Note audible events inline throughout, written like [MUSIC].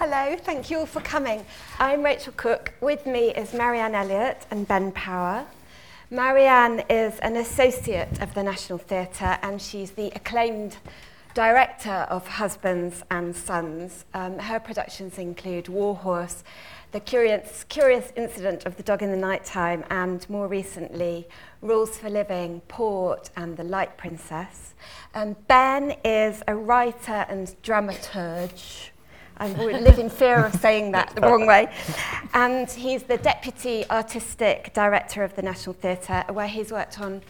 Hello, thank you all for coming. I'm Rachel Cook. With me is Marianne Elliott and Ben Power. Marianne is an associate of the National Theatre and she's the acclaimed director of Husbands and Sons. Um, her productions include Warhorse, The Curious, Curious Incident of the Dog in the Nighttime, and more recently, Rules for Living, Port, and The Light Princess. Um, ben is a writer and dramaturge. I would live in fear of saying that the wrong way. And he's the Deputy Artistic Director of the National Theatre, where he's worked on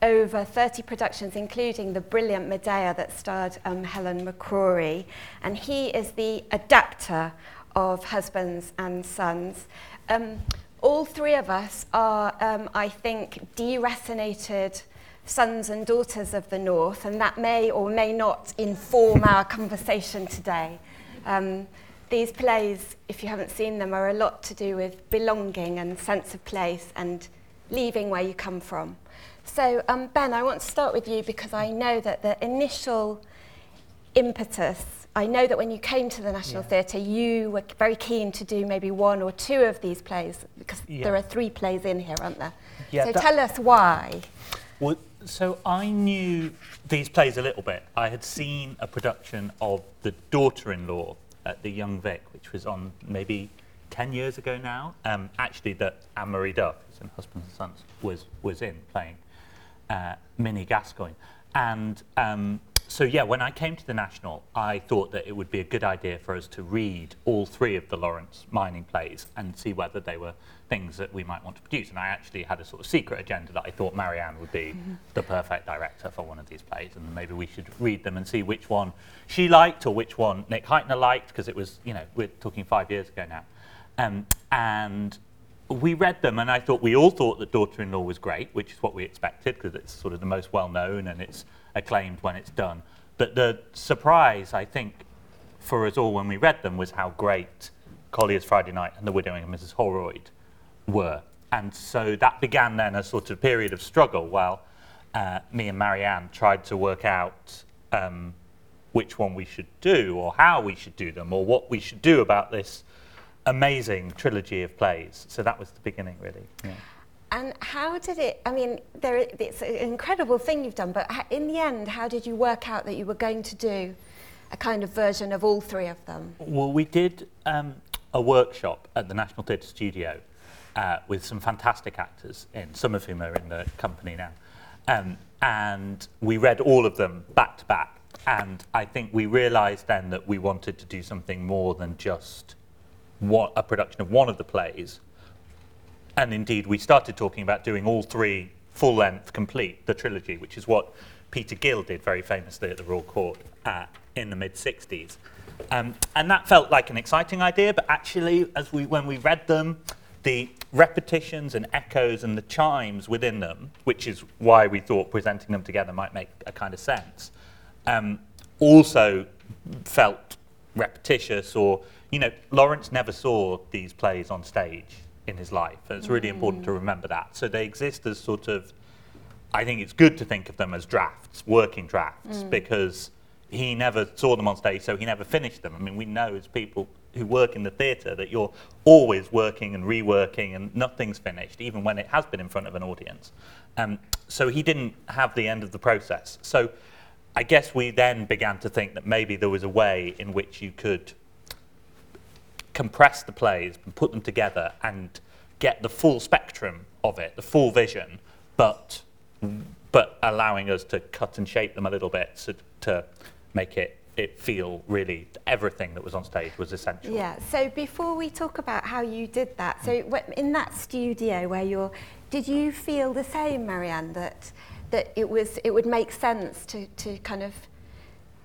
over 30 productions, including the brilliant Medea that starred um, Helen McCrory. And he is the adapter of Husbands and Sons. Um, all three of us are, um, I think, deracinated sons and daughters of the North, and that may or may not inform our conversation today. Um, these plays, if you haven't seen them, are a lot to do with belonging and sense of place and leaving where you come from. So, um, Ben, I want to start with you because I know that the initial impetus, I know that when you came to the National yeah. Theatre, you were very keen to do maybe one or two of these plays because yeah. there are three plays in here, aren't there? Yeah, so tell us why. Well, so I knew these plays a little bit. I had seen a production of The Daughter-in-Law at the Young Vic, which was on maybe 10 years ago now. Um, actually, that Anne-Marie Duff, who's in Husbands and Sons, was, was in playing uh, Minnie Gascoigne. And um, so, yeah, when I came to the National, I thought that it would be a good idea for us to read all three of the Lawrence mining plays and see whether they were things that we might want to produce. And I actually had a sort of secret agenda that I thought Marianne would be mm-hmm. the perfect director for one of these plays, and maybe we should read them and see which one she liked or which one Nick Hytner liked, because it was, you know, we're talking five years ago now. Um, and we read them, and I thought we all thought that Daughter-in-Law was great, which is what we expected, because it's sort of the most well-known and it's acclaimed when it's done. But the surprise, I think, for us all when we read them was how great Collier's Friday Night and The Widowing of Mrs. Holroyd were. And so that began then a sort of period of struggle while uh, me and Marianne tried to work out um, which one we should do or how we should do them or what we should do about this amazing trilogy of plays. So that was the beginning, really. Yeah. And how did it, I mean, there, it's an incredible thing you've done, but in the end, how did you work out that you were going to do a kind of version of all three of them? Well, we did um, a workshop at the National Theatre Studio uh, with some fantastic actors in, some of whom are in the company now. Um, and we read all of them back to back. And I think we realised then that we wanted to do something more than just what, a production of one of the plays. And indeed, we started talking about doing all three full length, complete, the trilogy, which is what Peter Gill did very famously at the Royal Court uh, in the mid 60s. Um, and that felt like an exciting idea, but actually, as we, when we read them, the repetitions and echoes and the chimes within them, which is why we thought presenting them together might make a kind of sense, um, also felt repetitious or, you know, Lawrence never saw these plays on stage in his life. And it's really mm. important to mm. remember that. So they exist as sort of, I think it's good to think of them as drafts, working drafts, mm. because he never saw them on stage, so he never finished them. I mean, we know as people who work in the theatre that you're always working and reworking and nothing's finished, even when it has been in front of an audience. Um, so he didn't have the end of the process. So I guess we then began to think that maybe there was a way in which you could compress the plays and put them together and get the full spectrum of it, the full vision, but but allowing us to cut and shape them a little bit to, to make it it feel really everything that was on stage was essential. Yeah, so before we talk about how you did that, so mm. in that studio where you're, did you feel the same, Marianne, that, that it, was, it would make sense to, to kind of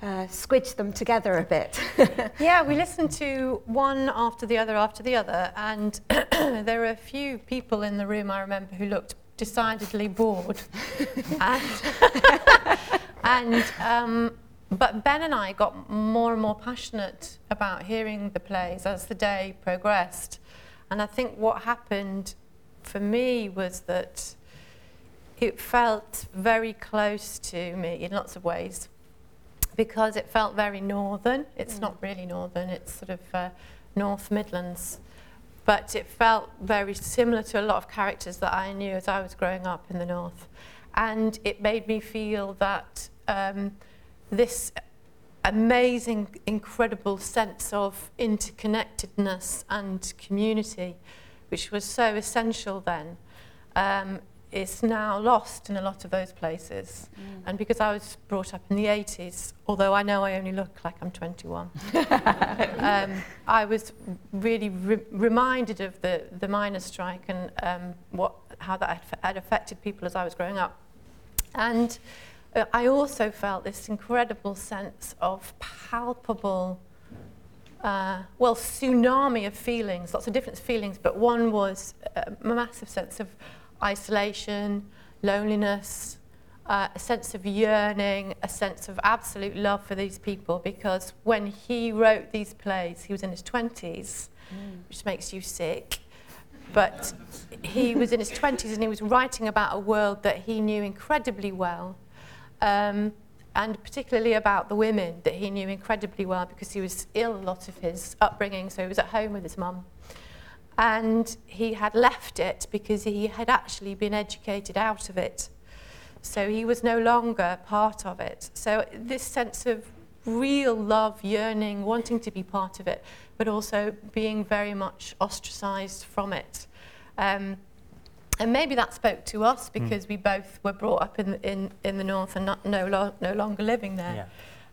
uh, squidge them together a bit? [LAUGHS] yeah, we listened to one after the other after the other, and [CLEARS THROAT] there were a few people in the room I remember who looked decidedly bored. [LAUGHS] and [LAUGHS] and um, but Ben and I got more and more passionate about hearing the plays as the day progressed. And I think what happened for me was that it felt very close to me in lots of ways. Because it felt very northern. It's not really northern, it's sort of uh, North Midlands. But it felt very similar to a lot of characters that I knew as I was growing up in the north. And it made me feel that um, this amazing, incredible sense of interconnectedness and community, which was so essential then, um, is now lost in a lot of those places. Mm. And because I was brought up in the 80s, although I know I only look like I'm 21, [LAUGHS] um, I was really re reminded of the, the miners' strike and um, what, how that had affected people as I was growing up. And uh, I also felt this incredible sense of palpable, uh, well, tsunami of feelings, lots of different feelings, but one was a massive sense of isolation, loneliness, uh, a sense of yearning, a sense of absolute love for these people because when he wrote these plays, he was in his 20s, mm. which makes you sick. But he was in his 20s and he was writing about a world that he knew incredibly well um, and particularly about the women that he knew incredibly well because he was ill a lot of his upbringing, so he was at home with his mum. And he had left it because he had actually been educated out of it. So he was no longer part of it. So this sense of real love, yearning, wanting to be part of it, but also being very much ostracized from it. Um, and maybe that spoke to us hmm. because mm. we both were brought up in, in, in the north and not, no, lo no longer living there.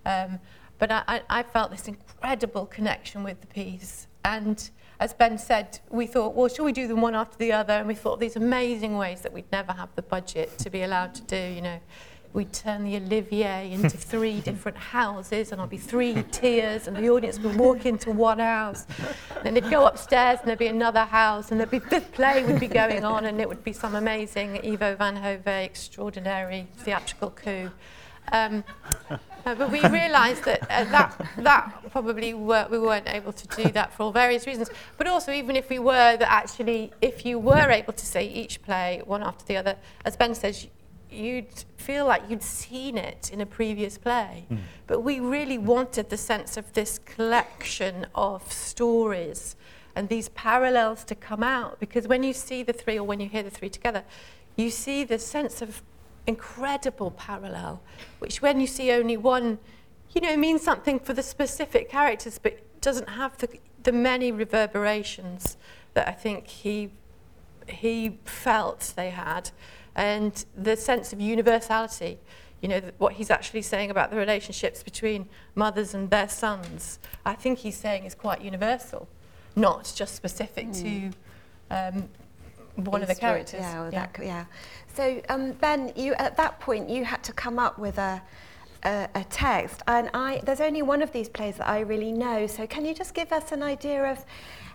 Yeah. Um, but I, I felt this incredible connection with the piece. And as Ben said, we thought, well, should we do them one after the other? And we thought these amazing ways that we'd never have the budget to be allowed to do, you know we'd turn the Olivier into [LAUGHS] three different houses and I'd be three tiers and the audience would walk into one house. Then they'd go upstairs and there'd be another house and there'd be the play would be going on and it would be some amazing Ivo van Hove extraordinary theatrical coup. Um, uh, but we realised that uh, that that probably were, we weren't able to do that for all various reasons. But also, even if we were, that actually, if you were able to see each play one after the other, as Ben says, you'd feel like you'd seen it in a previous play. Mm. But we really wanted the sense of this collection of stories and these parallels to come out because when you see the three or when you hear the three together, you see the sense of incredible parallel, which when you see only one, you know, means something for the specific characters, but doesn't have the, the many reverberations that I think he, he felt they had and the sense of universality. You know, what he's actually saying about the relationships between mothers and their sons, I think he's saying is quite universal, not just specific mm. to um, one of the characters. Yeah, yeah. That, yeah. So, um, Ben, you at that point you had to come up with a, a, a text, and I there's only one of these plays that I really know. So, can you just give us an idea of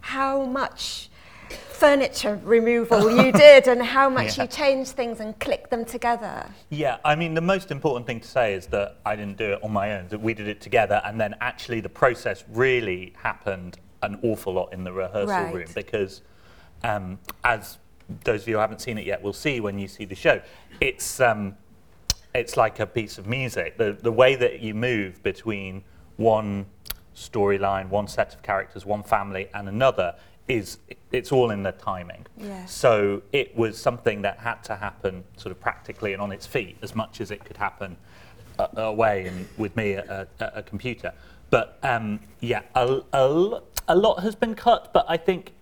how much furniture removal you [LAUGHS] did and how much yeah. you changed things and clicked them together. Yeah, I mean, the most important thing to say is that I didn't do it on my own, that we did it together, and then actually the process really happened an awful lot in the rehearsal right. room because, um, as those of you who haven't seen it yet will see when you see the show, it's, um, it's like a piece of music. The, the way that you move between one storyline, one set of characters, one family, and another is it's all in the timing. Yeah. So it was something that had to happen sort of practically and on its feet as much as it could happen uh, away and with me at a, a computer. But um, yeah, a, a, a lot has been cut, but I think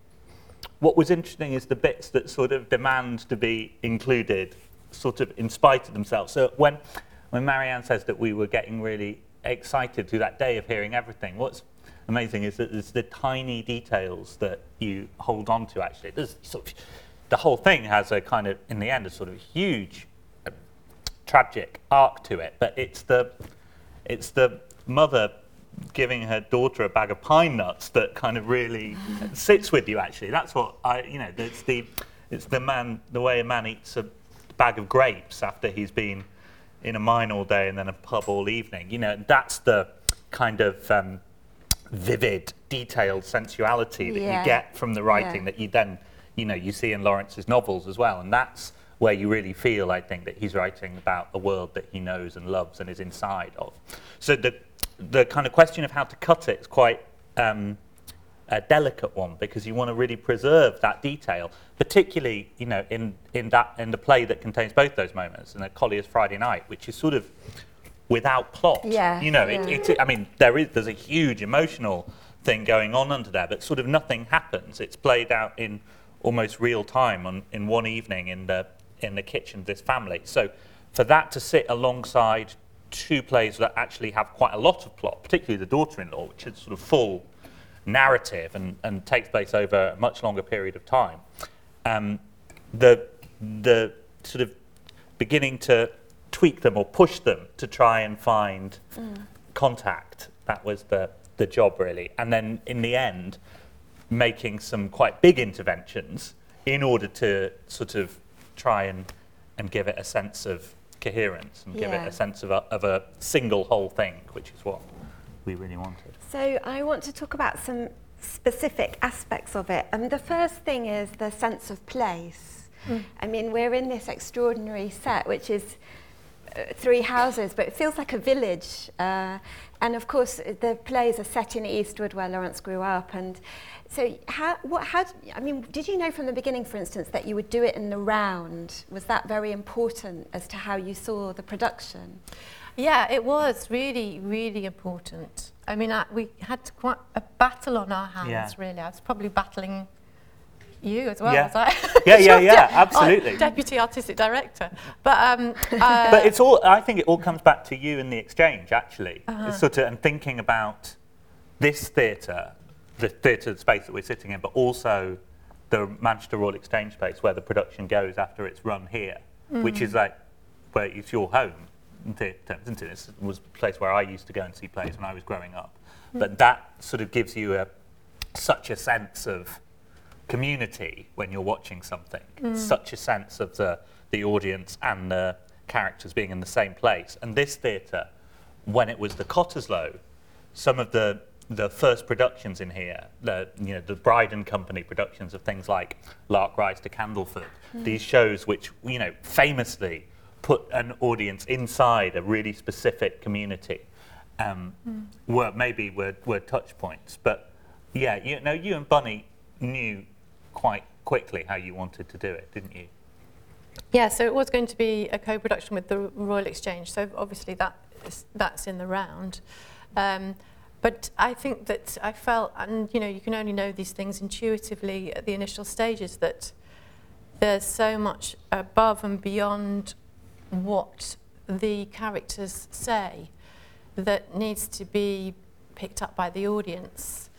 what was interesting is the bits that sort of demand to be included sort of in spite of themselves. So when, when Marianne says that we were getting really excited through that day of hearing everything, what's amazing is that it's the tiny details that you hold on to actually. There's sort of, the whole thing has a kind of, in the end, a sort of huge, uh, tragic arc to it, but it's the, it's the mother giving her daughter a bag of pine nuts that kind of really sits with you actually. That's what I, you know, it's the, it's the man, the way a man eats a bag of grapes after he's been in a mine all day and then a pub all evening. You know, that's the kind of um, vivid, detailed sensuality that yeah. you get from the writing yeah. that you then, you know, you see in Lawrence's novels as well. And that's where you really feel, I think, that he's writing about a world that he knows and loves and is inside of. So the, the kind of question of how to cut it is quite um, a delicate one because you want to really preserve that detail, particularly, you know, in, in, that, in the play that contains both those moments, in a Collier's Friday Night, which is sort of without plot. Yeah, You know, yeah. it, it, I mean, there is, there's a huge emotional thing going on under there, but sort of nothing happens. It's played out in almost real time on, in one evening in the, in the kitchen of this family. So for that to sit alongside two plays that actually have quite a lot of plot, particularly The Daughter-in-Law, which is sort of full narrative and, and takes place over a much longer period of time, um, the, the sort of beginning to tweak them or push them to try and find contact. That was the, the job, really. And then in the end, making some quite big interventions in order to sort of try and, and give it a sense of coherence and give it a sense of a, of a single whole thing, which is what we really wanted. So I want to talk about some specific aspects of it. And the first thing is the sense of place. Mm. I mean, we're in this extraordinary set, which is three houses, but it feels like a village. Uh, and of course, the plays are set in Eastwood, where Lawrence grew up. And so, how, what, how, d- I mean, did you know from the beginning, for instance, that you would do it in the round? Was that very important as to how you saw the production? Yeah, it was really, really important. I mean, I, we had quite a battle on our hands, Yeah. really. I was probably battling you as well, Yeah. was I? [LAUGHS] Yeah, yeah, yeah, [LAUGHS] absolutely. Deputy Artistic Director. But, um, [LAUGHS] uh, but it's all i think it all comes back to you and the exchange actually Uh-huh. It's sort of and thinking about this theatre the theatre space that we're sitting in but also the manchester royal exchange space where the production goes after it's run here which is like where it's your home in theatre, isn't it it was a place where i used to go and see plays when i was growing up but that sort of gives you a such a sense of community when you're watching something. Mm. Such a sense of the, the audience and the characters being in the same place. And this theatre, when it was the Cottesloe, some of the the first productions in here, the you know the Bryden Company productions of things like Lark Rise to Candleford, mm. these shows which you know famously put an audience inside a really specific community, um, mm. were maybe were, were touch points. But yeah, you know, you and Bunny knew quite quickly how you wanted to do it, didn't you? Yeah, so it was going to be a co-production with the Royal Exchange. So obviously that is, that's in the round. Um, but I think that I felt, and you know, you can only know these things intuitively at the initial stages, that there's so much above and beyond what the characters say that needs to be picked up by the audience.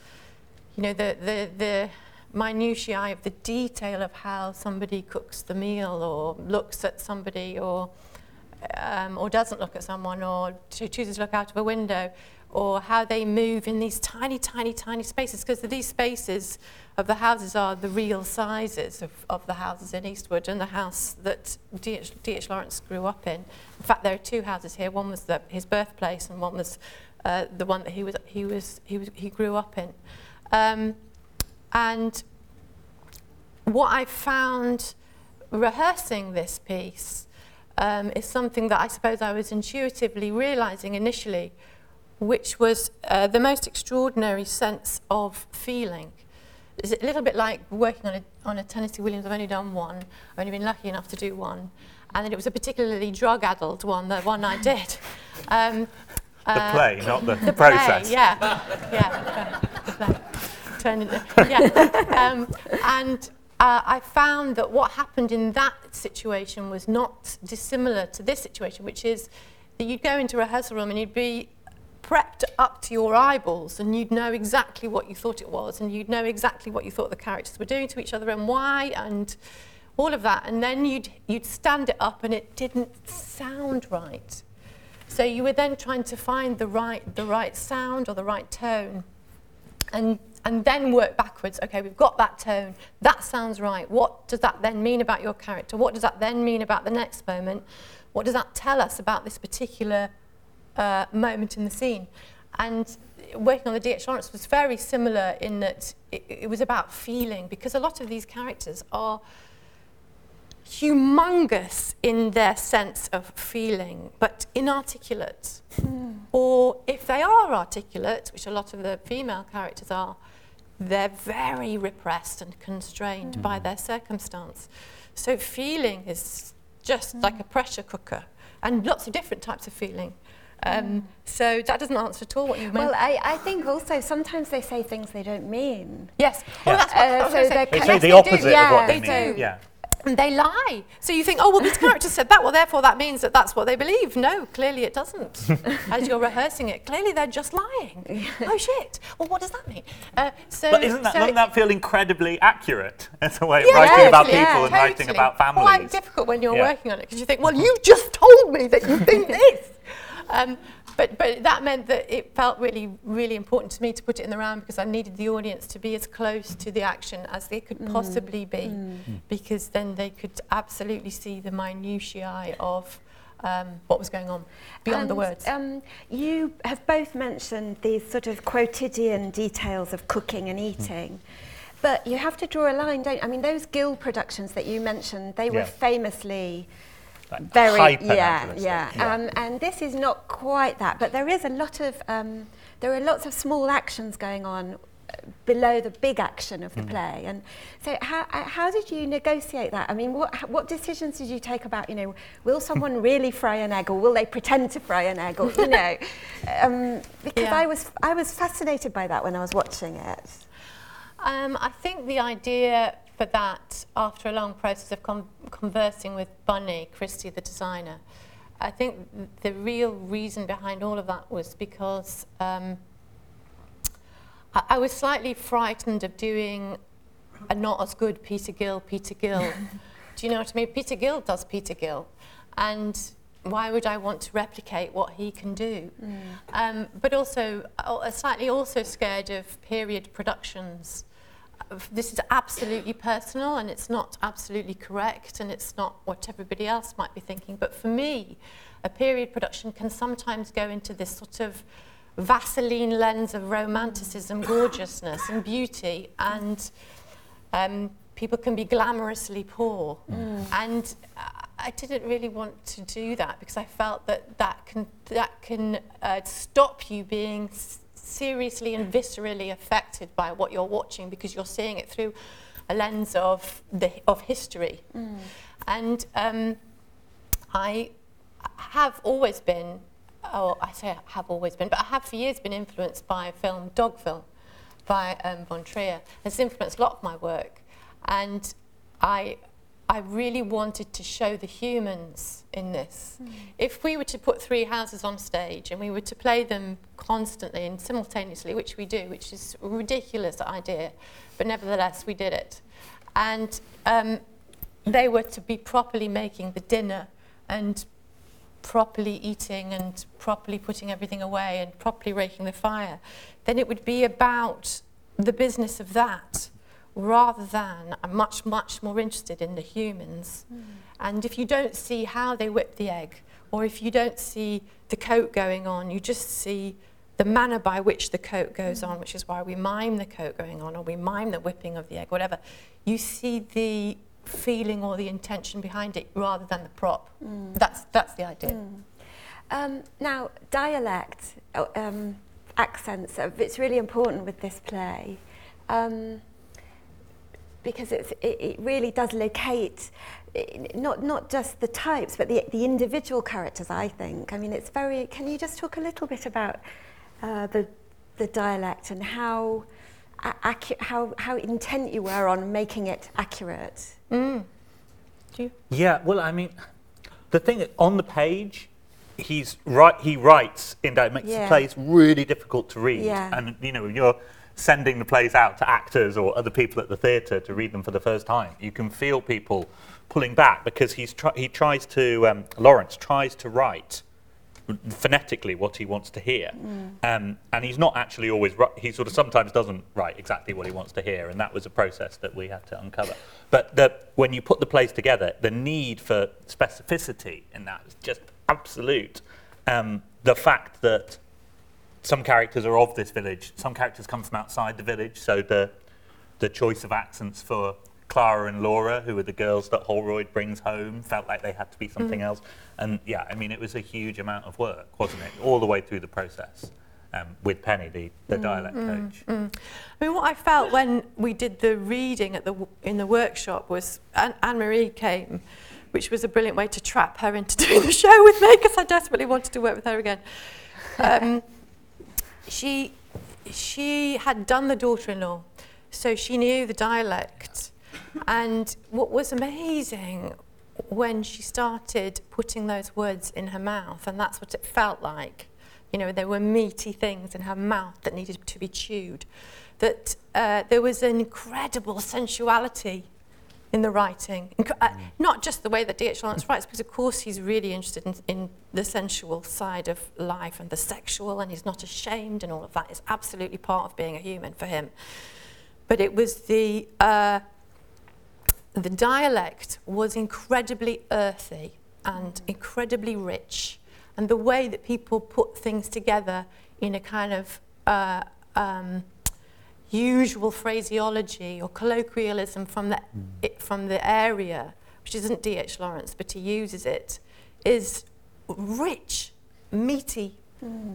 You know, the, the, the minutiae of the detail of how somebody cooks the meal or looks at somebody or, um, or doesn't look at someone or cho- chooses to look out of a window or how they move in these tiny, tiny, tiny spaces because these spaces of the houses are the real sizes of, of the houses in Eastwood and the house that D.H. D.H. Lawrence grew up in. In fact, there are two houses here. One was the, his birthplace and one was uh, the one that he, was, he, was, he, was, he grew up in. Um, and what I found rehearsing this piece um, is something that I suppose I was intuitively realizing initially, which was uh, the most extraordinary sense of feeling. It's a little bit like working on a, on a Tennessee Williams. I've only done one. I've only been lucky enough to do one. And then it was a particularly drug-addled one, the one I did. [LAUGHS] Um, The play, not the, the process. Play, yeah, yeah, [LAUGHS] Turned into, [LAUGHS] yeah. Um, and uh, I found that what happened in that situation was not dissimilar to this situation, which is that you'd go into a rehearsal room and you'd be prepped up to your eyeballs and you'd know exactly what you thought it was and you'd know exactly what you thought the characters were doing to each other and why and all of that. And then you'd you'd stand it up and it didn't sound right. So you were then trying to find the right the right sound or the right tone. And and then work backwards okay we've got that tone that sounds right what does that then mean about your character what does that then mean about the next moment what does that tell us about this particular uh, moment in the scene and working on the D.H. Lawrence was very similar in that it, it was about feeling because a lot of these characters are humongous in their sense of feeling, but inarticulate. Mm. Or if they are articulate, which a lot of the female characters are, they're very repressed and constrained mm. by their circumstance. So feeling is just mm. like a pressure cooker, and lots of different types of feeling. Um, so that doesn't answer at all what you meant. Well, I, I think also sometimes they say things they don't mean. Yes. Yeah. Oh, that's what uh, so they say the opposite yeah, of what they, they mean. Do. Yeah. And they lie. So you think, oh, well, this character said that, well, therefore that means that that's what they believe. No, clearly it doesn't. [LAUGHS] As you're rehearsing it, clearly they're just lying. oh, shit. Well, what does that mean? Uh, so, but isn't that, so doesn't that feel incredibly accurate as a way of yeah, writing about yeah, people and writing about families? Quite difficult when you're yeah. working on it because you think, well, you just told me that you think [LAUGHS] this. Um, but, but that meant that it felt really, really important to me to put it in the round because I needed the audience to be as close to the action as they could mm. possibly be mm. because then they could absolutely see the minutiae of um, what was going on beyond and, the words. Um, you have both mentioned these sort of quotidian details of cooking and eating. Mm. But you have to draw a line, don't you? I mean, those Gill productions that you mentioned, they were yeah. Famously very yeah, yeah. yeah. Um, and this is not quite that, but there is a lot of um, there are lots of small actions going on uh, below the big action of the mm. play. And so how, uh, how did you negotiate that? I mean, what, what decisions did you take about, you know, will [LAUGHS] someone really fry an egg or will they pretend to fry an egg or, you know, [LAUGHS] um, because yeah. I, was, I was fascinated by that when I was watching it. Um, I think the idea for that after a long process of con conversing with Bunny, Christie, the designer. I think the real reason behind all of that was because um, I, I, was slightly frightened of doing a not as good Peter Gill, Peter Gill. [LAUGHS] Do you know what I mean? Peter Gill does Peter Gill. And why would I want to replicate what he can do? Mm. Um, but also, uh, slightly also scared of period productions this is absolutely personal and it's not absolutely correct and it's not what everybody else might be thinking. But for me, a period production can sometimes go into this sort of Vaseline lens of romanticism, gorgeousness and beauty and um, people can be glamorously poor. Mm. And I didn't really want to do that because I felt that that can, that can uh, stop you being seriously and viscerally affected by what you're watching because you're seeing it through a lens of the of history. Mm. And um, I have always been, oh, I say I have always been, but I have for years been influenced by a film, Dogville, by um, Von Trier. It's influenced a lot of my work. And I I really wanted to show the humans in this. Mm. If we were to put three houses on stage and we were to play them constantly and simultaneously, which we do, which is a ridiculous idea, but nevertheless we did it. And um, they were to be properly making the dinner and properly eating and properly putting everything away and properly raking the fire, then it would be about the business of that rather than I'm much, much more interested in the humans. Mm. And if you don't see how they whip the egg, or if you don't see the coat going on, you just see the manner by which the coat goes mm. on, which is why we mime the coat going on, or we mime the whipping of the egg, whatever. You see the feeling or the intention behind it rather than the prop. Mm. That's, that's the idea. Mm. Um, now, dialect, oh, um, accents, it's really important with this play. Um, because it's, it, it really does locate not not just the types but the the individual characters I think I mean it's very can you just talk a little bit about uh, the the dialect and how acu- how how intent you were on making it accurate mm. Do you? yeah well I mean the thing on the page he's right he writes in that makes yeah. the plays really difficult to read yeah. and you know you're sending the plays out to actors or other people at the theatre to read them for the first time. You can feel people pulling back because he's try- he tries to, um, Lawrence tries to write phonetically what he wants to hear. Mm. Um, and he's not actually always, ri- he sort of sometimes doesn't write exactly what he wants to hear, and that was a process that we had to uncover. But the, when you put the plays together, the need for specificity in that is just absolute. Um, the fact that some characters are of this village, some characters come from outside the village, so the, the choice of accents for Clara and Laura, who are the girls that Holroyd brings home, felt like they had to be something Mm. else. And yeah, I mean, it was a huge amount of work, wasn't it? All the way through the process um, with Penny, the, the Mm, dialect coach. I mean, what I felt when we did the reading at the w- in the workshop was Anne, Anne Marie came, which was a brilliant way to trap her into [LAUGHS] doing the show with me because I desperately wanted to work with her again. Um, she, she had done the daughter-in-law, so she knew the dialect. And what was amazing when she started putting those words in her mouth, and that's what it felt like, you know, there were meaty things in her mouth that needed to be chewed, that uh, there was an incredible sensuality in the writing. Uh, not just the way that D.H. Lawrence writes, because of course he's really interested in, in the sensual side of life and the sexual, and he's not ashamed, and all of that is absolutely part of being a human for him. But it was the uh, the dialect was incredibly earthy and incredibly rich, and the way that people put things together in a kind of uh, um, usual phraseology or colloquialism from the it, from the area, which isn't D.H. Lawrence, but he uses it, is rich, meaty,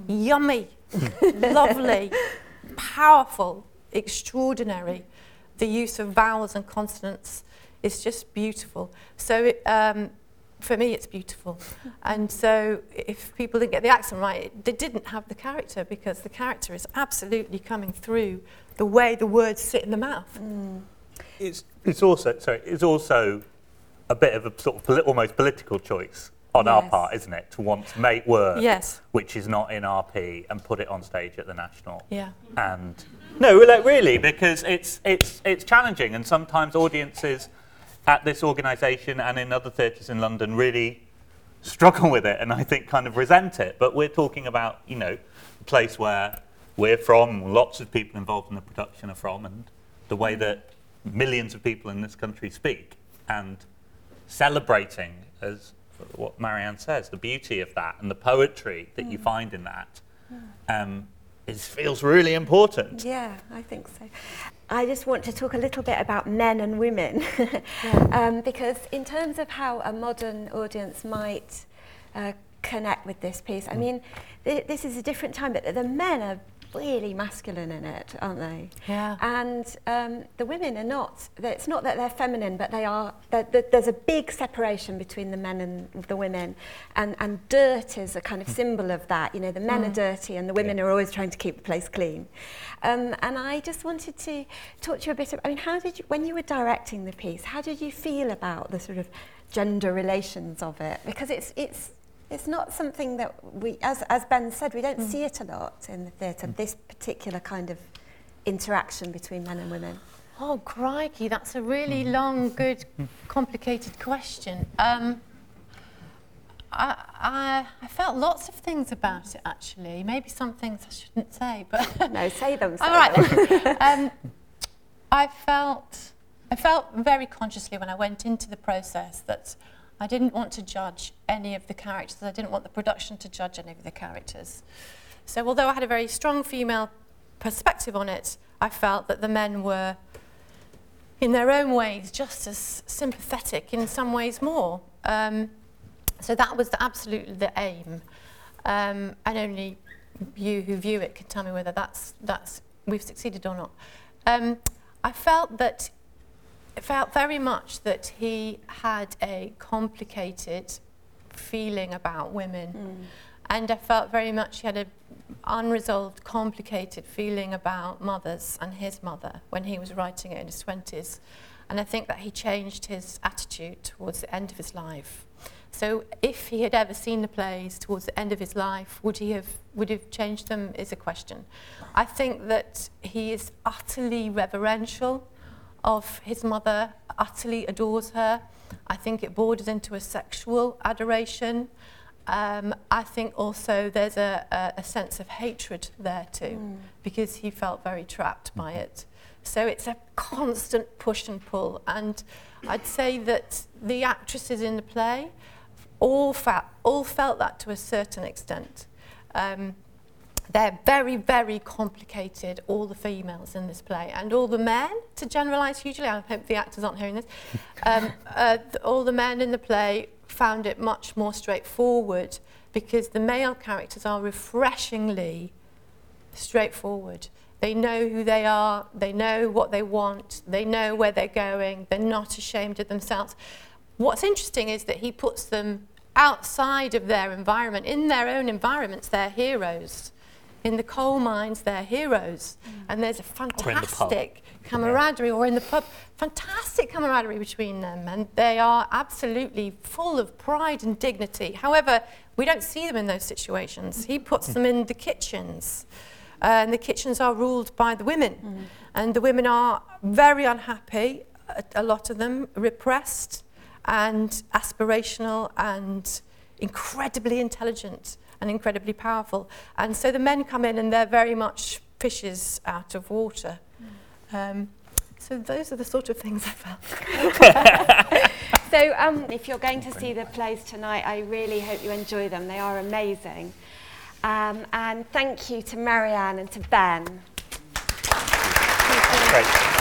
yummy, [LAUGHS] lovely, powerful, extraordinary. The use of vowels and consonants is just beautiful. So it, um, for me, it's beautiful. And so if people didn't get the accent right, they didn't have the character because the character is absolutely coming through the way the words sit in the mouth. Mm. It's, it's also sorry, it's also a bit of a sort of poli- almost political choice on our part, isn't it, to want to make work Yes. which is not in RP and put it on stage at the national. Yeah. And no, like really, because it's it's it's challenging, and sometimes audiences at this organisation and in other theatres in London really struggle with it, and I think kind of resent it. But we're talking about you know a place where we're from, lots of people involved in the production are from, and the way that millions of people in this country speak, and celebrating as what Marianne says, the beauty of that and the poetry that you find in that um, is, feels really important. Yeah, I think so. I just want to talk a little bit about men and women, [LAUGHS] um, because in terms of how a modern audience might uh, connect with this piece, I mean, th- this is a different time, but the men are really masculine in it, aren't they? Yeah. And um, the women are not, it's not that they're feminine, but they are, they're, they're, there's a big separation between the men and the women. And, and dirt is a kind of symbol of that. You know, the men mm. are dirty and the women yeah. are always trying to keep the place clean. Um, and I just wanted to talk to you a bit about, I mean, how did you, when you were directing the piece, how did you feel about the sort of gender relations of it? Because it's, it's it's not something that we, as, as Ben said, we don't see it a lot in the theatre, this particular kind of interaction between men and women. Oh, crikey, that's a really long, good, complicated question. Um, I, I, I felt lots of things about it, actually. Maybe some things I shouldn't say, but... [LAUGHS] No, say them. Say [LAUGHS] All right. them. [LAUGHS] um, I felt I felt very consciously when I went into the process that I didn't want to judge any of the characters. I didn't want the production to judge any of the characters. So although I had a very strong female perspective on it, I felt that the men were in their own ways just as sympathetic, in some ways more. Um, so that was the, absolutely the aim. Um, and only you who view it can tell me whether that's, that's we've succeeded or not. Um, I felt that felt very much that he had a complicated feeling about women. Hmm. And I felt very much he had an unresolved, complicated feeling about mothers and his mother when he was writing it in his 20s. And I think that he changed his attitude towards the end of his life. So if he had ever seen the plays towards the end of his life, would he have would have changed them is a question. I think that he is utterly reverential of his mother, utterly adores her. I think it borders into a sexual adoration. Um, I think also there's a, a, a sense of hatred there too, because he felt very trapped by it. So it's a constant push and pull. And I'd say that the actresses in the play all, fa- all felt that to a certain extent. Um, they're very, very complicated, all the females in this play, and all the men, to generalise hugely, I hope the actors aren't hearing this, [LAUGHS] um, uh, th- all the men in the play found it much more straightforward because the male characters are refreshingly straightforward. They know who they are, they know what they want, they know where they're going, they're not ashamed of themselves. What's interesting is that he puts them outside of their environment, in their own environments, they're heroes. In the coal mines, they're heroes. And there's a Or the fantastic camaraderie, or in the pub, fantastic camaraderie between them. And they are absolutely full of pride and dignity. However, we don't see them in those situations. He puts them in the kitchens. Uh, and the kitchens are ruled by the women. And the women are very unhappy, a, a lot of them repressed and aspirational and incredibly intelligent and incredibly powerful. And so the men come in and they're very much fishes out of water. Mm. Um, so those are the sort of things I felt. [LAUGHS] so um, if you're going to see the plays tonight, I really hope you enjoy them. They are amazing. Um, and thank you to Marianne and to Ben. Great.